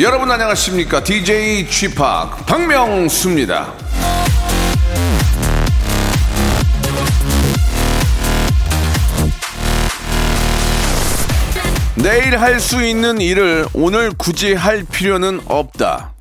여러분 안녕하십니까? DJ p 박명수입니다. 내일 할 수 있는 일을 오늘 굳이 할 필요는 없다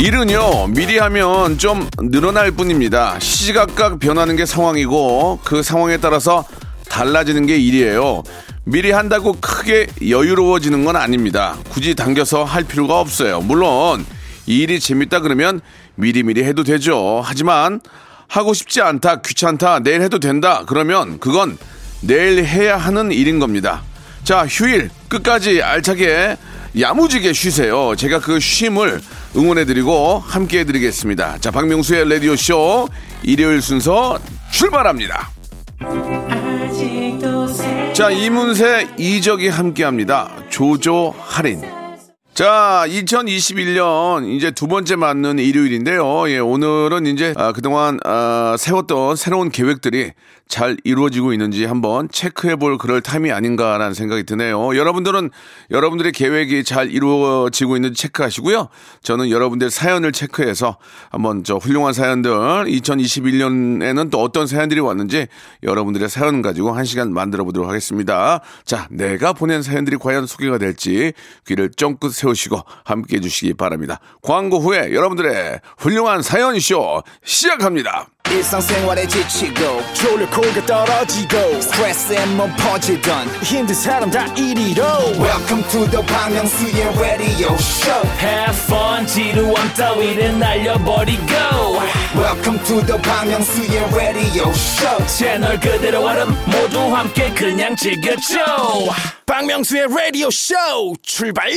일은요 미리 하면 좀 늘어날 뿐입니다. 시시각각 변하는 게 상황이고 그 상황에 따라서 달라지는 게 일이에요. 미리 한다고 크게 여유로워지는 건 아닙니다. 굳이 당겨서 할 필요가 없어요. 물론 이 일이 재밌다 그러면 미리미리 해도 되죠. 하지만 하고 싶지 않다 귀찮다 내일 해도 된다 그러면 그건 내일 해야 하는 일인 겁니다. 자, 휴일 끝까지 알차게 야무지게 쉬세요. 제가 그 쉼을 응원해드리고 함께해드리겠습니다. 자, 박명수의 라디오 쇼 일요일 순서 출발합니다. 자, 이문세 이적이 함께합니다. 조조 할인. 자, 2021년 이제 두 번째 맞는 일요일인데요. 예, 오늘은 이제 아, 그동안 아, 세웠던 새로운 계획들이 잘 이루어지고 있는지 한번 체크해 볼 그럴 타임이 아닌가라는 생각이 드네요. 여러분들은 여러분들의 계획이 잘 이루어지고 있는지 체크하시고요. 저는 여러분들 사연을 체크해서 한번 저 훌륭한 사연들 2021년에는 또 어떤 사연들이 왔는지 여러분들의 사연 가지고 한 시간 만들어 보도록 하겠습니다. 자, 내가 보낸 사연들이 과연 소개가 될지 귀를 쫑긋 세 우시고 함께 해 주시기 바랍니다. 광고 후에 여러분들의 훌륭한 사연쇼 시작합니다. 일상생활에 지치고, 졸려 코가 떨어지고, 스트레스에 몸 퍼지던, 힘든 사람 다 이리로. welcome to the Bang Myung-soo's radio show Have fun 지루함 따위를 날려버리고 welcome to the Bang Myung-soo's radio show 채널 그대로 얼음 모두 함께 그냥 즐겨줘 박명수의 라디오 쇼 출발!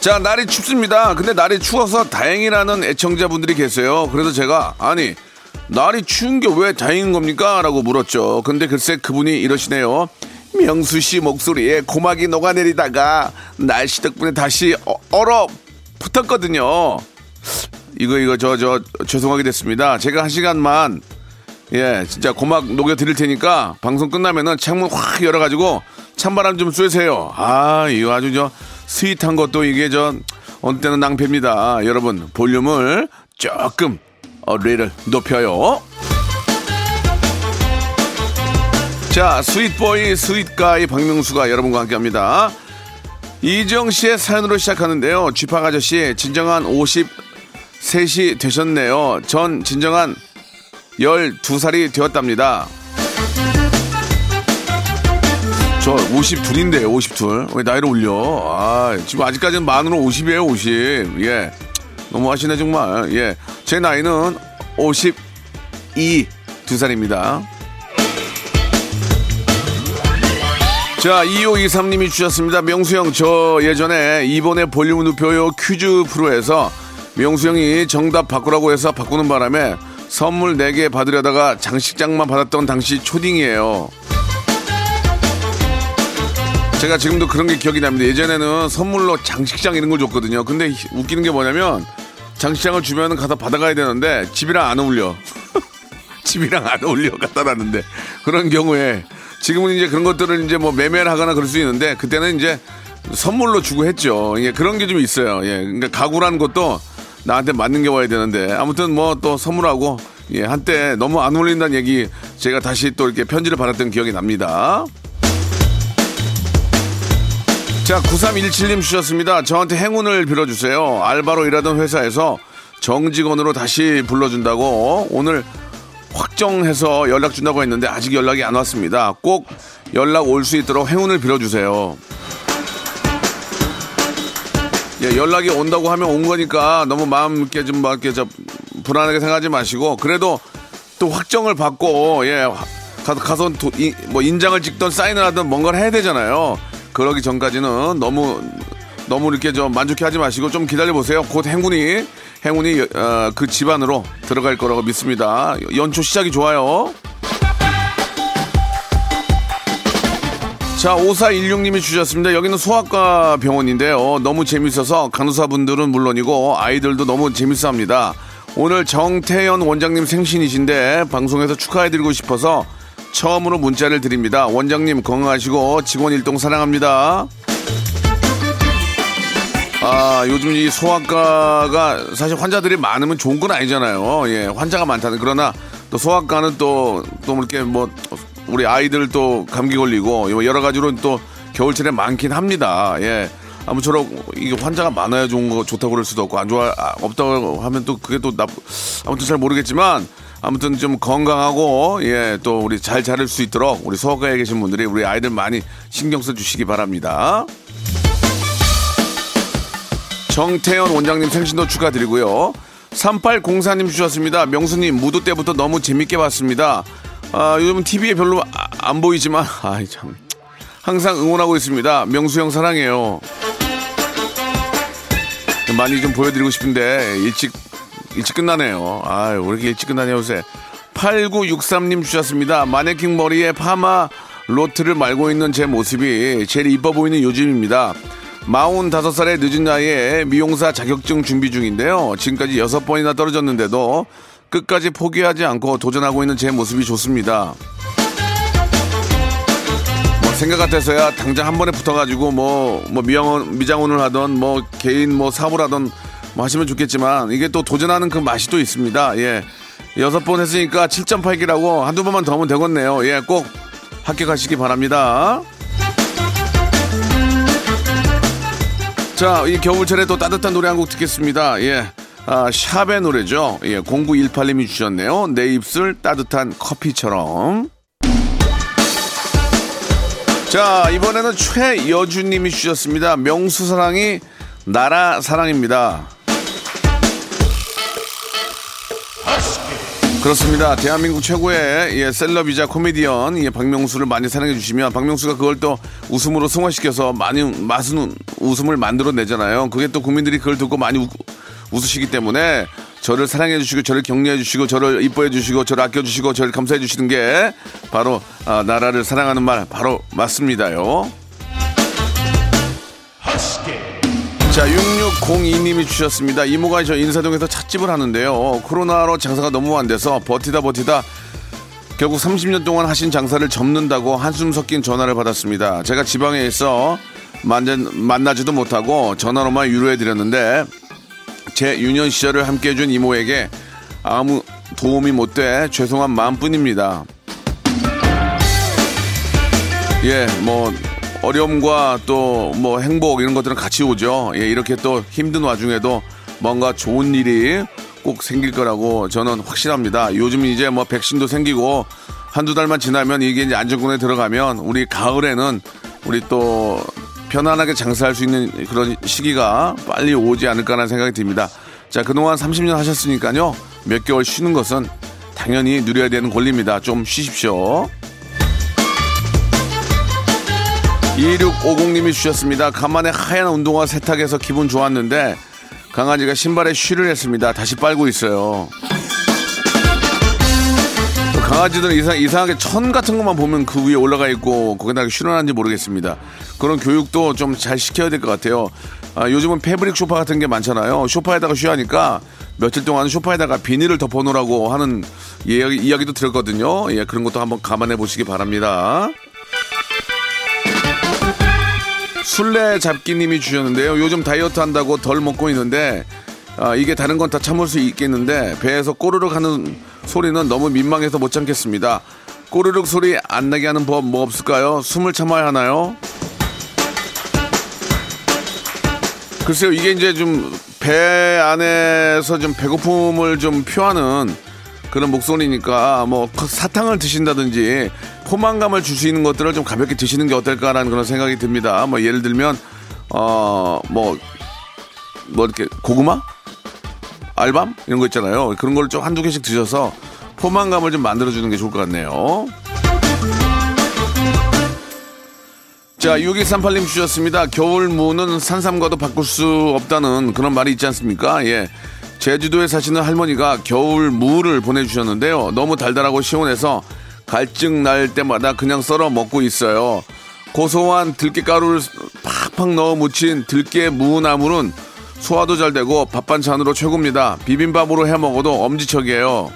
자, 날이 춥습니다. 근데 날이 추워서 다행이라는 애청자분들이 계세요. 그래서 제가, 아니, 날이 추운 게 왜 다행인 겁니까? 라고 물었죠. 근데 글쎄 그분이 이러시네요. 명수 씨 목소리에 고막이 녹아내리다가 날씨 덕분에 다시 어- 얼어 붙었거든요. 이거, 이거, 저, 저, 죄송하게 됐습니다. 제가 한 시간만, 예, 진짜 고막 녹여 드릴 테니까 방송 끝나면은 창문 확 열어가지고 찬바람 좀 쐬세요. 아, 이거 아주 저 sweet한 것도 이게 저 어느 때는 낭패입니다. 여러분, 볼륨을 조금 어리를 높여요. 자, sweet boy, sweet guy 박명수가 여러분과 함께 합니다. 이정 씨의 사연으로 시작하는데요. 쥐팍 아저씨, 진정한 53이 되셨네요. 전 진정한 12살이 되었답니다. 저 52인데요, 52. 왜 나이를 올려? 아, 지금 아직까지는 만으로 50이에요, 50. 예. 너무 하시네, 정말. 예. 제 나이는 52, 두 살입니다. 자, 2523님이 주셨습니다. 명수 형, 저 예전에 이번에 볼륨 높여요 퀴즈 프로에서 명수 형이 정답 바꾸라고 해서 바꾸는 바람에 선물 4개 받으려다가 장식장만 받았던 당시 초딩이에요. 제가 지금도 그런 게 기억이 납니다. 예전에는 선물로 장식장 이런 걸 줬거든요. 근데 웃기는 게 뭐냐면 장식장을 주면 가서 받아가야 되는데 집이랑 안 어울려. 집이랑 안 어울려 갖다 놨는데 그런 경우에 지금은 이제 그런 것들을 이제 뭐 매매를 하거나 그럴 수 있는데 그때는 이제 선물로 주고 했죠. 예, 그런 게 좀 있어요. 예, 그러니까 가구라는 것도 나한테 맞는 게 와야 되는데 아무튼 뭐 또 선물하고 예, 한때 너무 안 어울린다는 얘기 제가 다시 또 이렇게 편지를 받았던 기억이 납니다. 자, 9317님 주셨습니다. 저한테 행운을 빌어주세요. 알바로 일하던 회사에서 정직원으로 다시 불러준다고 오늘 확정해서 연락 준다고 했는데 아직 연락이 안 왔습니다. 꼭 연락 올 수 있도록 행운을 빌어주세요. 예, 연락이 온다고 하면 온 거니까 너무 마음 이렇게 좀막 이렇게 저 불안하게 생각하지 마시고 그래도 또 확정을 받고 예 가, 가서 도- 이- 뭐 인장을 찍던 사인을 하든 뭔가를 해야 되잖아요. 그러기 전까지는 너무 너무 이렇게 좀 만족해하지 마시고 좀 기다려 보세요. 곧 행운이 행운이 어, 그 집안으로 들어갈 거라고 믿습니다. 연초 시작이 좋아요. 자, 5416님이 주셨습니다. 여기는 소아과 병원인데요. 너무 재밌어서 간호사분들은 물론이고 아이들도 너무 재밌어 합니다. 오늘 정태현 원장님 생신이신데 방송에서 축하해드리고 싶어서 처음으로 문자를 드립니다. 원장님 건강하시고 직원 일동 사랑합니다. 아, 요즘 이 소아과가 사실 환자들이 많으면 좋은 건 아니잖아요. 예, 환자가 많다는. 그러나 또 소아과는 또, 또 이렇게 뭐, 우리 아이들 또 감기 걸리고 뭐 여러 가지로 또 겨울철에 많긴 합니다. 예. 아무쪼록 이게 환자가 많아야 좋은 거 좋다고 그럴 수도 없고 안 좋아 아, 없다고 하면 또 그게 또 나, 아무튼 잘 모르겠지만 아무튼 좀 건강하고 예 또 우리 잘 자랄 수 있도록 우리 소아과에 계신 분들이 우리 아이들 많이 신경 써 주시기 바랍니다. 정태현 원장님 생신도 축하드리고요. 3804님 주셨습니다. 명수님, 무도 때부터 너무 재밌게 봤습니다. 아, 요즘 TV에 별로 아- 안 보이지만, 아이, 참. 항상 응원하고 있습니다. 명수 형 사랑해요. 많이 좀 보여드리고 싶은데, 일찍, 일찍 끝나네요. 아유, 왜 이렇게 일찍 끝나냐, 요새. 8963님 주셨습니다. 마네킹 머리에 파마 로트를 말고 있는 제 모습이 제일 이뻐 보이는 요즘입니다. 45살의 늦은 나이에 미용사 자격증 준비 중인데요. 지금까지 6번이나 떨어졌는데도 끝까지 포기하지 않고 도전하고 있는 제 모습이 좋습니다. 뭐 생각 같아서야 당장 한 번에 붙어가지고 뭐, 뭐 미장원, 미장원을 하던 뭐 개인 뭐 사업을 하던 뭐 하시면 좋겠지만 이게 또 도전하는 그 맛이 또 있습니다. 예. 여섯 번 했으니까 7.8기라고 한두 번만 더 하면 되겠네요. 예, 꼭 합격하시기 바랍니다. 자, 이 겨울철에 또 따뜻한 노래 한 곡 듣겠습니다. 예. 아, 샵의 노래죠. 예, 0918님이 주셨네요. 내 입술 따뜻한 커피처럼. 자, 이번에는 최여주님이 주셨습니다. 명수사랑이 나라 사랑입니다. 그렇습니다. 대한민국 최고의 예, 셀럽이자 코미디언 예, 박명수를 많이 사랑해 주시면 박명수가 그걸 또 웃음으로 승화시켜서 많이 맛은 웃음을 만들어내잖아요. 그게 또 국민들이 그걸 듣고 많이 웃, 웃으시기 때문에 저를 사랑해 주시고 저를 격려해 주시고 저를 이뻐해 주시고 저를 아껴 주시고 저를 감사해 주시는 게 바로 아, 나라를 사랑하는 말 바로 맞습니다요. 자, 6602님이 주셨습니다. 이모가 저 인사동에서 찻집을 하는데요. 코로나로 장사가 너무 안 돼서 버티다 버티다 결국 30년 동안 하신 장사를 접는다고 한숨 섞인 전화를 받았습니다. 제가 지방에 있어 만난, 만나지도 못하고 전화로만 위로해 드렸는데 제 유년 시절을 함께 해준 이모에게 아무 도움이 못 돼 죄송한 마음뿐입니다. 예, 뭐 어려움과 또 뭐 행복 이런 것들은 같이 오죠. 예, 이렇게 또 힘든 와중에도 뭔가 좋은 일이 꼭 생길 거라고 저는 확실합니다. 요즘 이제 뭐 백신도 생기고 한두 달만 지나면 이게 이제 안정권에 들어가면 우리 가을에는 우리 또 편안하게 장사할 수 있는 그런 시기가 빨리 오지 않을까라는 생각이 듭니다. 자, 그동안 30년 하셨으니까요. 몇 개월 쉬는 것은 당연히 누려야 되는 권리입니다. 좀 쉬십시오. 2650님이 주셨습니다. 간만에 하얀 운동화 세탁해서 기분 좋았는데 강아지가 신발에 쉬를 했습니다. 다시 빨고 있어요. 또 강아지들은 이상, 이상하게 천 같은 것만 보면 그 위에 올라가 있고 거기다가 하는지 모르겠습니다. 그런 교육도 좀 잘 시켜야 될 것 같아요. 아, 요즘은 패브릭 쇼파 같은 게 많잖아요. 쇼파에다가 쉬하니까 며칠 동안 쇼파에다가 비닐을 덮어놓으라고 하는 이야기, 이야기도 들었거든요. 예, 그런 것도 한번 감안해 보시기 바랍니다. 술래 잡기님이 주셨는데요. 요즘 다이어트 한다고 덜 먹고 있는데 아, 이게 다른 건 다 참을 수 있겠는데 배에서 꼬르륵 하는 소리는 너무 민망해서 못 참겠습니다. 꼬르륵 소리 안 나게 하는 법 뭐 없을까요? 숨을 참아야 하나요? 글쎄요, 이게 이제 좀 배 안에서 좀 배고픔을 좀 표하는 그런 목소리니까 뭐 사탕을 드신다든지 포만감을 줄 수 있는 것들을 좀 가볍게 드시는 게 어떨까라는 그런 생각이 듭니다. 뭐 예를 들면 어뭐뭐 이렇게 고구마? 알밤? 이런 거 있잖아요. 그런 걸 좀 한두 개씩 드셔서 포만감을 좀 만들어 주는 게 좋을 것 같네요. 자, 6138님 주셨습니다. 겨울 무는 산삼과도 바꿀 수 없다는 그런 말이 있지 않습니까? 예. 제주도에 사시는 할머니가 겨울 무를 보내주셨는데요. 너무 달달하고 시원해서 갈증 날 때마다 그냥 썰어 먹고 있어요. 고소한 들깨가루를 팍팍 넣어 무친 들깨 무나물은 소화도 잘 되고 밥 반찬으로 최고입니다. 비빔밥으로 해 먹어도 엄지척이에요.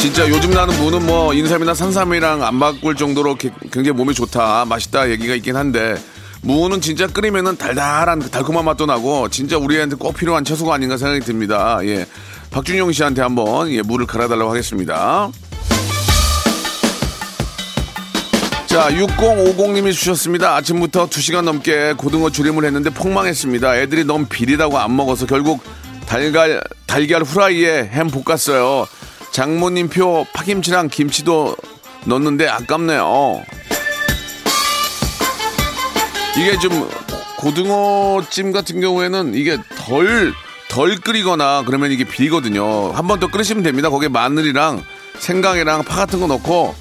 진짜 요즘 나는 무는 뭐 인삼이나 산삼이랑 안 바꿀 정도로 게- 굉장히 몸에 좋다, 맛있다 얘기가 있긴 한데 무는 진짜 끓이면은 달달한 그 달콤한 맛도 나고 진짜 우리한테 꼭 필요한 채소가 아닌가 생각이 듭니다. 예, 박준영 씨한테 한번 예, 물을 갈아달라고 하겠습니다. 자, 6050님이 주셨습니다. 아침부터 2시간 넘게 고등어 조림을 했는데 폭망했습니다. 애들이 너무 비리다고 안 먹어서 결국 달걀, 달걀 후라이에 햄 볶았어요. 장모님 표 파김치랑 김치도 넣었는데 아깝네요. 이게 좀 고등어찜 같은 경우에는 이게 덜, 덜 끓이거나 그러면 이게 비리거든요. 한 번 더 끓이시면 됩니다. 거기에 마늘이랑 생강이랑 파 같은 거 넣고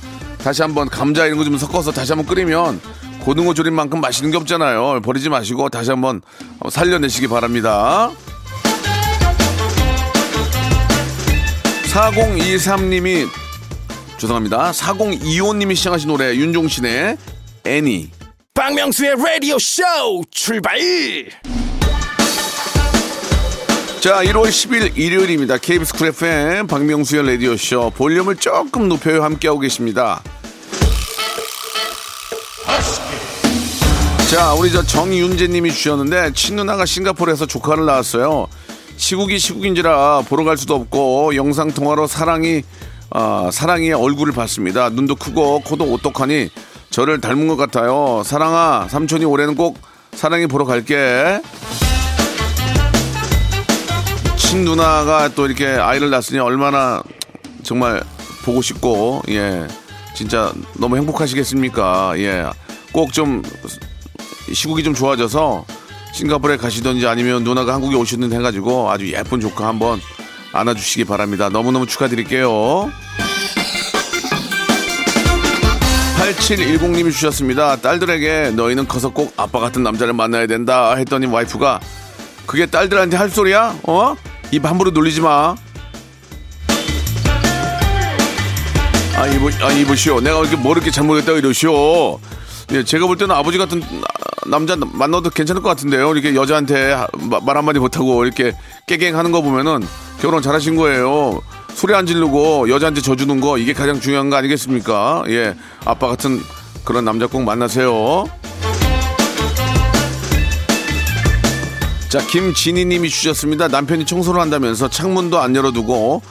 다시 한번 감자 이런 거 좀 섞어서 다시 한번 끓이면 고등어 조림만큼 맛있는 게 없잖아요. 버리지 마시고 다시 한번 살려내시기 바랍니다. 4023님이 죄송합니다. 4025님이 신청하신 노래 윤종신의 애니 박명수의 라디오 쇼 출발 자, 1월 10일 일요일입니다. KBS 쿨 FM 박명수의 라디오쇼 볼륨을 조금 높여요 함께하고 계십니다. 자, 우리 저 정윤재님이 주셨는데 친누나가 싱가포르에서 조카를 낳았어요. 시국이 시국인지라 보러 갈 수도 없고 영상 통화로 사랑이 아, 사랑이의 얼굴을 봤습니다. 눈도 크고 코도 오똑하니 저를 닮은 것 같아요. 사랑아, 삼촌이 올해는 꼭 사랑이 보러 갈게. 친누나가 또 이렇게 아이를 낳았으니 얼마나 정말 보고 싶고 예. 진짜 너무 행복하시겠습니까? 예 꼭 좀 시국이 좀 좋아져서 싱가포르에 가시든지 아니면 누나가 한국에 오시든지 해가지고 아주 예쁜 조카 한번 안아주시기 바랍니다. 너무너무 축하드릴게요. 8710님이 주셨습니다. 딸들에게 너희는 커서 꼭 아빠 같은 남자를 만나야 된다 했더니 와이프가 그게 딸들한테 할 소리야? 어? 입 함부로 놀리지 마. 아, 이보, 아, 이보시오. 내가 이렇게 뭐 이렇게 잘못했다고 이러시오. 예, 제가 볼 때는 아버지 같은 남자 만나도 괜찮을 것 같은데요. 이렇게 여자한테 마- 말 한마디 못하고 이렇게 깨갱 하는 거 보면은 결혼 잘하신 거예요. 소리 안 지르고 여자한테 져주는 거 이게 가장 중요한 거 아니겠습니까? 예, 아빠 같은 그런 남자 꼭 만나세요. 자, 김진희님이 주셨습니다. 남편이 청소를 한다면서 창문도 안 열어두고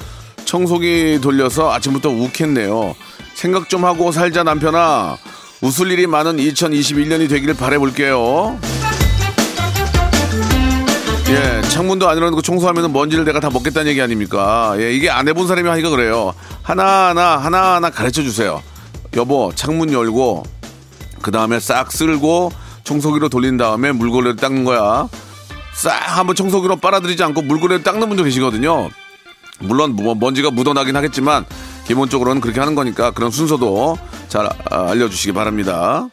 청소기 돌려서 아침부터 욱했네요. 생각 좀 하고 살자 남편아. 웃을 일이 많은 2021년이 되기를 바래볼게요. 예, 창문도 안 열어놓고 청소하면 먼지를 내가 다 먹겠다는 얘기 아닙니까? 예, 이게 안 해본 사람이 하니까 그래요. 하나하나, 하나하나 가르쳐 주세요. 여보, 창문 열고, 그 다음에 싹 쓸고, 청소기로 돌린 다음에 물걸레를 닦는 거야. 싹 한번 청소기로 빨아들이지 않고 물걸레를 닦는 분도 계시거든요. 물론 뭐 먼지가 묻어나긴 하겠지만 기본적으로는 그렇게 하는 거니까 그런 순서도 잘 아, 알려주시기 바랍니다.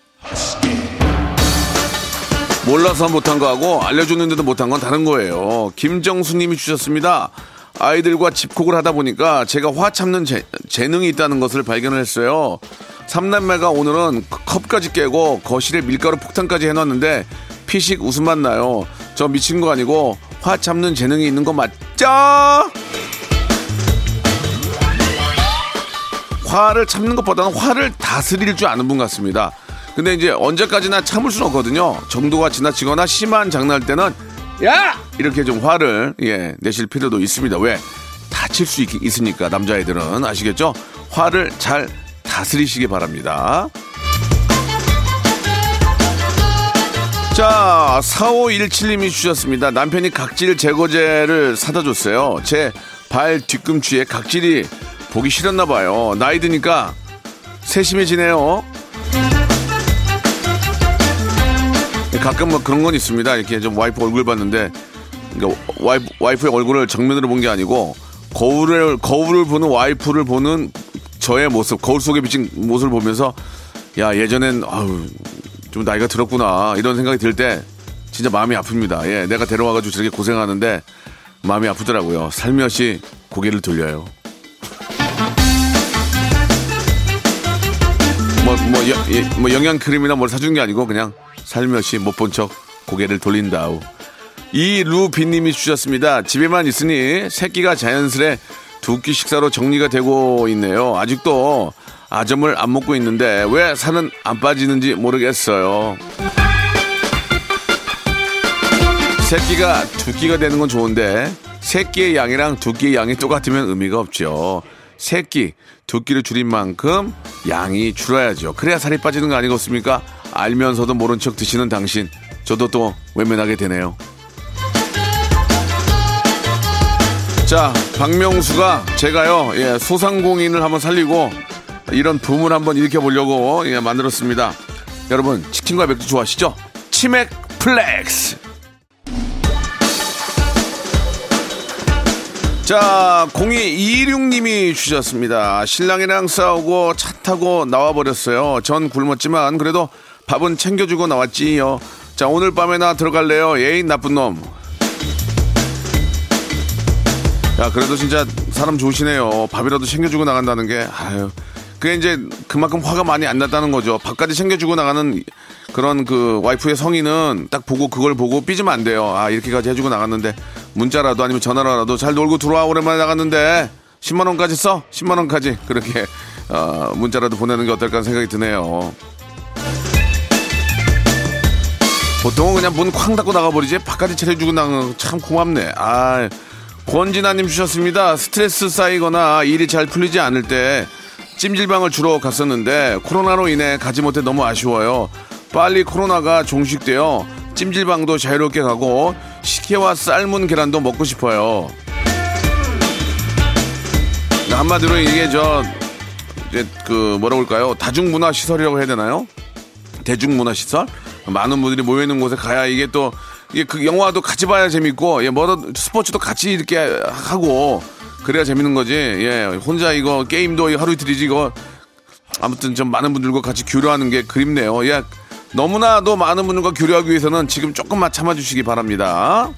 몰라서 못한 거하고 알려줬는데도 못한 건 다른 거예요. 김정수님이 주셨습니다. 아이들과 집콕을 하다 보니까 제가 화 참는 재, 재능이 있다는 것을 발견을 했어요. 삼남매가 오늘은 컵까지 깨고 거실에 밀가루 폭탄까지 해놨는데 피식 웃음만 나요. 저 미친 거 아니고 화 참는 재능이 있는 거 맞죠? 화를 참는 것보다는 화를 다스릴 줄 아는 분 같습니다. 근데 이제 언제까지나 참을 수는 없거든요. 정도가 지나치거나 심한 장난할 때는 야 이렇게 좀 화를 예 내실 필요도 있습니다. 왜 다칠 수 있, 있으니까 남자애들은 아시겠죠? 화를 잘 다스리시기 바랍니다. 자, 4517님이 주셨습니다. 남편이 각질 제거제를 사다 줬어요. 제 발 뒤꿈치에 각질이 보기 싫었나 봐요. 나이 드니까 세심해지네요. 가끔 뭐 그런 건 있습니다. 이렇게 좀 와이프 얼굴 봤는데 그러니까 와이프, 와이프의 얼굴을 정면으로 본 게 아니고 거울을 거울을 보는 와이프를 보는 저의 모습, 거울 속에 비친 모습을 보면서 야 예전엔 아우 좀 나이가 들었구나 이런 생각이 들 때 진짜 마음이 아픕니다. 예, 내가 데려와가지고 저렇게 고생하는데 마음이 아프더라고요. 살며시 고개를 돌려요. 뭐, 뭐, 여- 예, 뭐 영양 크림이나 뭘 사준 게 아니고 그냥 살며시 못 본 척 고개를 돌린다우. 이 루비님이 주셨습니다. 집에만 있으니 새끼가 자연스레 두 끼 식사로 정리가 되고 있네요. 아직도 아점을 안 먹고 있는데 왜 살은 안 빠지는지 모르겠어요. 새끼가 두 끼가 되는 건 좋은데 새끼의 양이랑 두 끼의 양이 똑같으면 의미가 없죠. 새끼 두 끼를 줄인 만큼 양이 줄어야죠. 그래야 살이 빠지는 거 아니겠습니까? 알면서도 모른 척 드시는 당신 저도 또 외면하게 되네요. 자, 박명수가 제가요, 예, 소상공인을 한번 살리고 이런 붐을 한번 일으켜 보려고 예, 만들었습니다. 여러분, 치킨과 맥주 좋아하시죠? 치맥 flex. 자, 0226님이 주셨습니다. 신랑이랑 싸우고 차 타고 나와버렸어요. 전 굶었지만 그래도 밥은 챙겨주고 나왔지요. 자, 오늘 밤에나 들어갈래요. 에이, 나쁜 놈. 야, 그래도 진짜 사람 좋으시네요. 밥이라도 챙겨주고 나간다는 게, 아유. 그게 이제 그만큼 화가 많이 안 났다는 거죠. 밥까지 챙겨주고 나가는 그런 그 와이프의 성의는 딱 보고 그걸 보고 삐지면 안 돼요. 아, 이렇게까지 해주고 나갔는데 문자라도 아니면 전화라도 잘 놀고 들어와 오랜만에 나갔는데 10만원까지 써? 10만원까지. 그렇게, 어, 문자라도 보내는 게 어떨까 생각이 드네요. 보통은 그냥 문 쾅 닫고 나가버리지 밥까지 차려주고 나가는 거참 고맙네. 아, 권진아님 주셨습니다. 스트레스 쌓이거나 일이 잘 풀리지 않을 때 찜질방을 주로 갔었는데 코로나로 인해 가지 못해 너무 아쉬워요. 빨리 코로나가 종식되어 찜질방도 자유롭게 가고 식혜와 삶은 계란도 먹고 싶어요. 한마디로 이게 저 이제 그 뭐라 그럴까요? 다중문화 시설이라고 해야 되나요? 대중문화 시설 많은 분들이 모여 있는 곳에 가야 이게 또 이게 그 영화도 같이 봐야 재밌고 예 뭐든 스포츠도 같이 이렇게 하고 그래야 재밌는 거지. 예 혼자 이거 게임도 하루 이틀이지 이거. 아무튼 좀 많은 분들과 같이 교류하는 게 그립네요. 예 너무나도 많은 분들과 교류하기 위해서는 지금 조금만 참아주시기 바랍니다.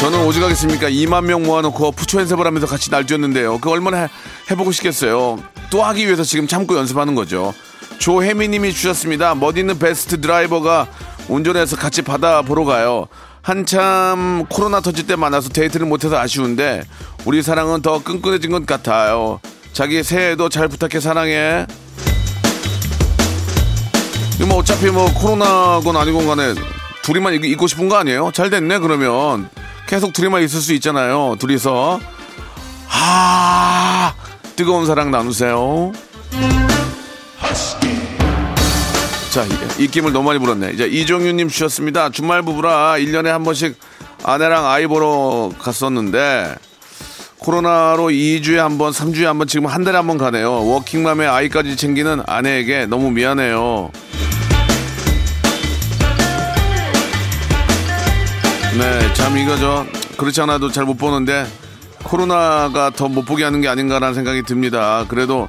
저는 오직 하겠습니까? 2만 명 모아놓고 푸초 연습을 하면서 같이 날뛰었는데요. 그거 얼마나 해, 해보고 싶겠어요? 또 하기 위해서 지금 참고 연습하는 거죠. 조혜미님이 주셨습니다. 멋있는 베스트 드라이버가 운전해서 같이 바다 보러 가요. 한참 코로나 터질 때 만나서 데이트를 못해서 아쉬운데 우리 사랑은 더 끈끈해진 것 같아요. 자기 새해도 잘 부탁해 사랑해. 뭐 어차피 뭐 코로나건 아니건 간에 둘이만 있- 있고 싶은 거 아니에요? 잘 됐네 그러면 계속 둘이만 있을 수 있잖아요. 둘이서 아 뜨거운 사랑 나누세요. 자, 이- 입김을 너무 많이 불었네. 이제 이종윤님 주셨습니다. 주말 부부라 1년에 한 번씩 아내랑 아이 보러 갔었는데, 코로나로 2주에 한 번, 3주에 한 번, 지금 한 달에 한 번 가네요. 워킹맘에 아이까지 챙기는 아내에게 너무 미안해요. 네, 참 이거 저, 그렇지 않아도 잘 못 보는데, 코로나가 더 못 보게 하는 게 아닌가라는 생각이 듭니다. 그래도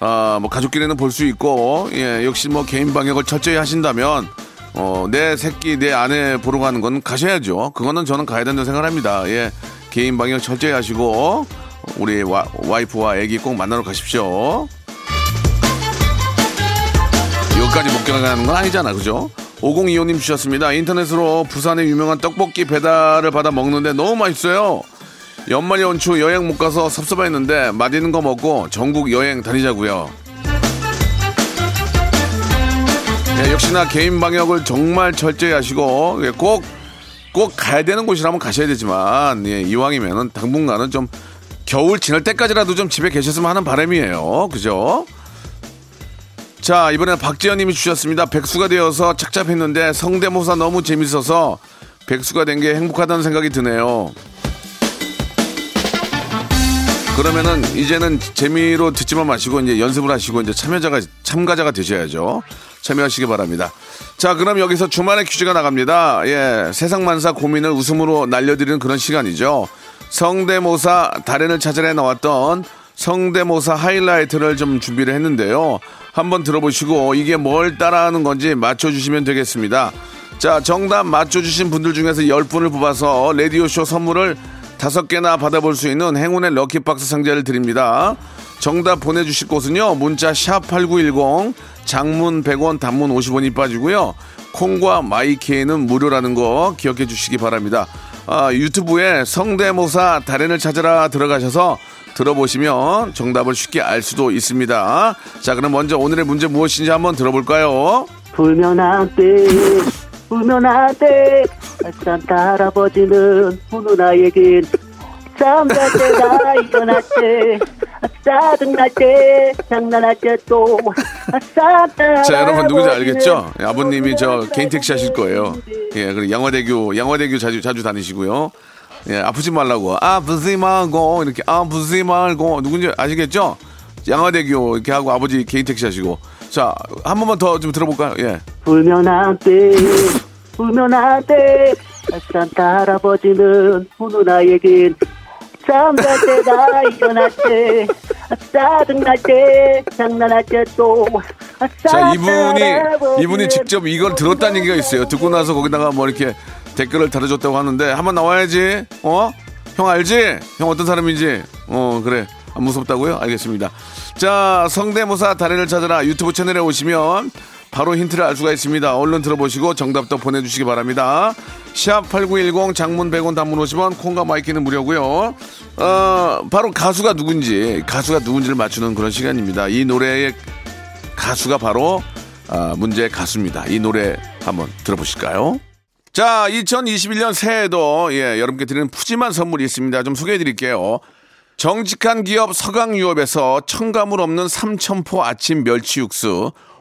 아, 뭐 가족끼리는 볼 수 있고, 예, 역시 뭐 개인 방역을 철저히 하신다면, 어, 내 새끼, 내 아내 보러 가는 건 가셔야죠. 그거는 저는 가야 된다고 생각합니다. 예, 개인 방역 철저히 하시고, 우리 와, 와이프와 애기 꼭 만나러 가십시오. 여기까지 못 가는 건 아니잖아, 그죠? 5025님 주셨습니다. 인터넷으로 부산의 유명한 떡볶이 배달을 받아 먹는데 너무 맛있어요. 연말 연초 여행 못 가서 섭섭했는데 맛있는 거 먹고 전국 여행 다니자고요. 예, 역시나 개인 방역을 정말 철저히 하시고 예, 꼭, 꼭 가야 되는 곳이라면 가셔야 되지만 예, 이왕이면은 당분간은 좀 겨울 지날 때까지라도 좀 집에 계셨으면 하는 바람이에요. 그죠? 자, 이번에는 박지현님이 주셨습니다. 백수가 되어서 착잡했는데 성대모사 너무 재밌어서 백수가 된 게 행복하다는 생각이 드네요. 그러면은 이제는 재미로 듣지만 마시고 이제 연습을 하시고 이제 참여자가 참가자가 되셔야죠. 참여하시기 바랍니다. 자, 그럼 여기서 주말의 퀴즈가 나갑니다. 예, 세상 만사 고민을 웃음으로 날려드리는 그런 시간이죠. 성대모사 달인을 찾아내 나왔던 성대모사 하이라이트를 좀 준비를 했는데요. 한번 들어보시고 이게 뭘 따라하는 건지 맞춰주시면 되겠습니다. 자, 정답 맞춰주신 분들 중에서 10분을 뽑아서 라디오쇼 선물을 5개나 받아볼 수 있는 행운의 럭키박스 상자를 드립니다. 정답 보내주실 곳은요. 문자 샵8910 장문 100원 단문 50원이 빠지고요. 콩과 마이케이는 무료라는 거 기억해 주시기 바랍니다. 아, 유튜브에 성대모사 달인을 찾아라 들어가셔서 들어보시면 정답을 쉽게 알 수도 있습니다. 자, 그럼 먼저 오늘의 문제 무엇인지 한번 들어볼까요? 불면 안 돼, 불면 안 돼. 산타 할아버지는 훈훈아에겐 잠잘 때나 일어날 때 짜증날 때 장난할 때또 산타 자, 여러분 할아버지는 알겠죠? 예, 아버님이 저 개인 택시 하실 거예요. 예, 그리고 양화대교, 양화대교 자주, 자주 다니시고요. 예, 아프지 말라고. 아프지 말고, 이렇게, 아프지 말고. 누군지 아시겠죠? 양화대교 이렇게 하고 아버지 개인 택시 하시고. 자, 한 번만 더 좀 들어볼까요? 예. 불면 안 돼, 불면 안 돼. 산타 할아버지는 훈훈아에겐 잠잘 때나 일어날 때 짜증날 때 장난할 때또 자, 이분이, 이분이 직접 이걸 들었다는 얘기가 있어요. 듣고 나서 거기다가 뭐 이렇게 댓글을 달아줬다고 하는데, 한번 나와야지. 어? 형 알지? 형 어떤 사람인지. 어, 그래. 안 무섭다고요? 알겠습니다. 자, 성대모사 달인을 찾아라 유튜브 채널에 오시면 바로 힌트를 알 수가 있습니다. 얼른 들어보시고 정답도 보내주시기 바랍니다. 샵8910 장문 100원 단문 50원 콩과 my K는 무료고요. 어, 바로 가수가 누군지 가수가 누군지를 맞추는 그런 시간입니다. 이 노래의 가수가 바로 아, 문제의 가수입니다. 이 노래 한번 들어보실까요? 자, 2021년 새해에도 예, 여러분께 드리는 푸짐한 선물이 있습니다. 좀 소개해 드릴게요. 정직한 기업 서강유업에서 첨가물 없는 삼천포 아침 멸치 육수,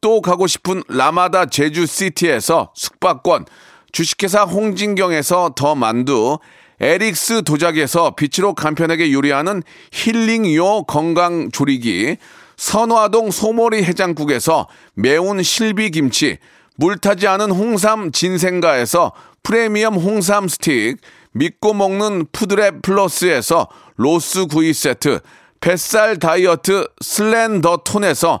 또 가고 싶은 라마다 제주시티에서 숙박권, 주식회사 홍진경에서 더 만두, 에릭스 도자기에서 빛으로 간편하게 요리하는 힐링요 건강 조리기, 선화동 소머리 해장국에서 매운 실비김치, 물타지 않은 홍삼 진생가에서 프리미엄 홍삼 스틱, 믿고 먹는 푸드랩 플러스에서 로스 구이 세트, 뱃살 다이어트 슬렌더 톤에서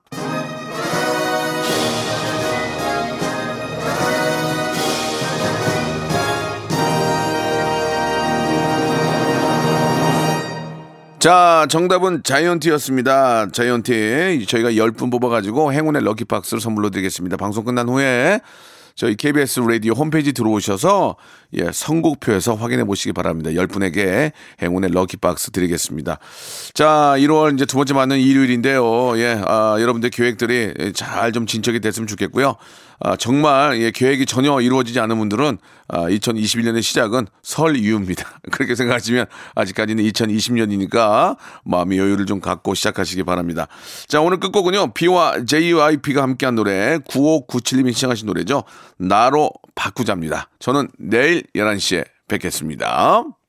자, 정답은 자이언티였습니다. 자이언티. 저희가 10분 뽑아가지고 행운의 럭키박스를 선물로 드리겠습니다. 방송 끝난 후에 저희 KBS 라디오 홈페이지 들어오셔서 예, 선곡표에서 확인해 보시기 바랍니다. 10분에게 행운의 럭키박스 드리겠습니다. 자, 1월 이제 두 번째 맞는 일요일인데요. 예, 아, 여러분들 계획들이 잘 좀 진척이 됐으면 좋겠고요. 아, 정말 예, 계획이 전혀 이루어지지 않은 분들은 아, 2021년의 시작은 설 이후입니다. 그렇게 생각하시면 아직까지는 2020년이니까 마음의 여유를 좀 갖고 시작하시기 바랍니다. 자, 오늘 끝곡은요. B와 JYP가 함께한 노래 9597님이 시청하신 노래죠. 나로 바꾸자입니다. 저는 내일 11시에 뵙겠습니다.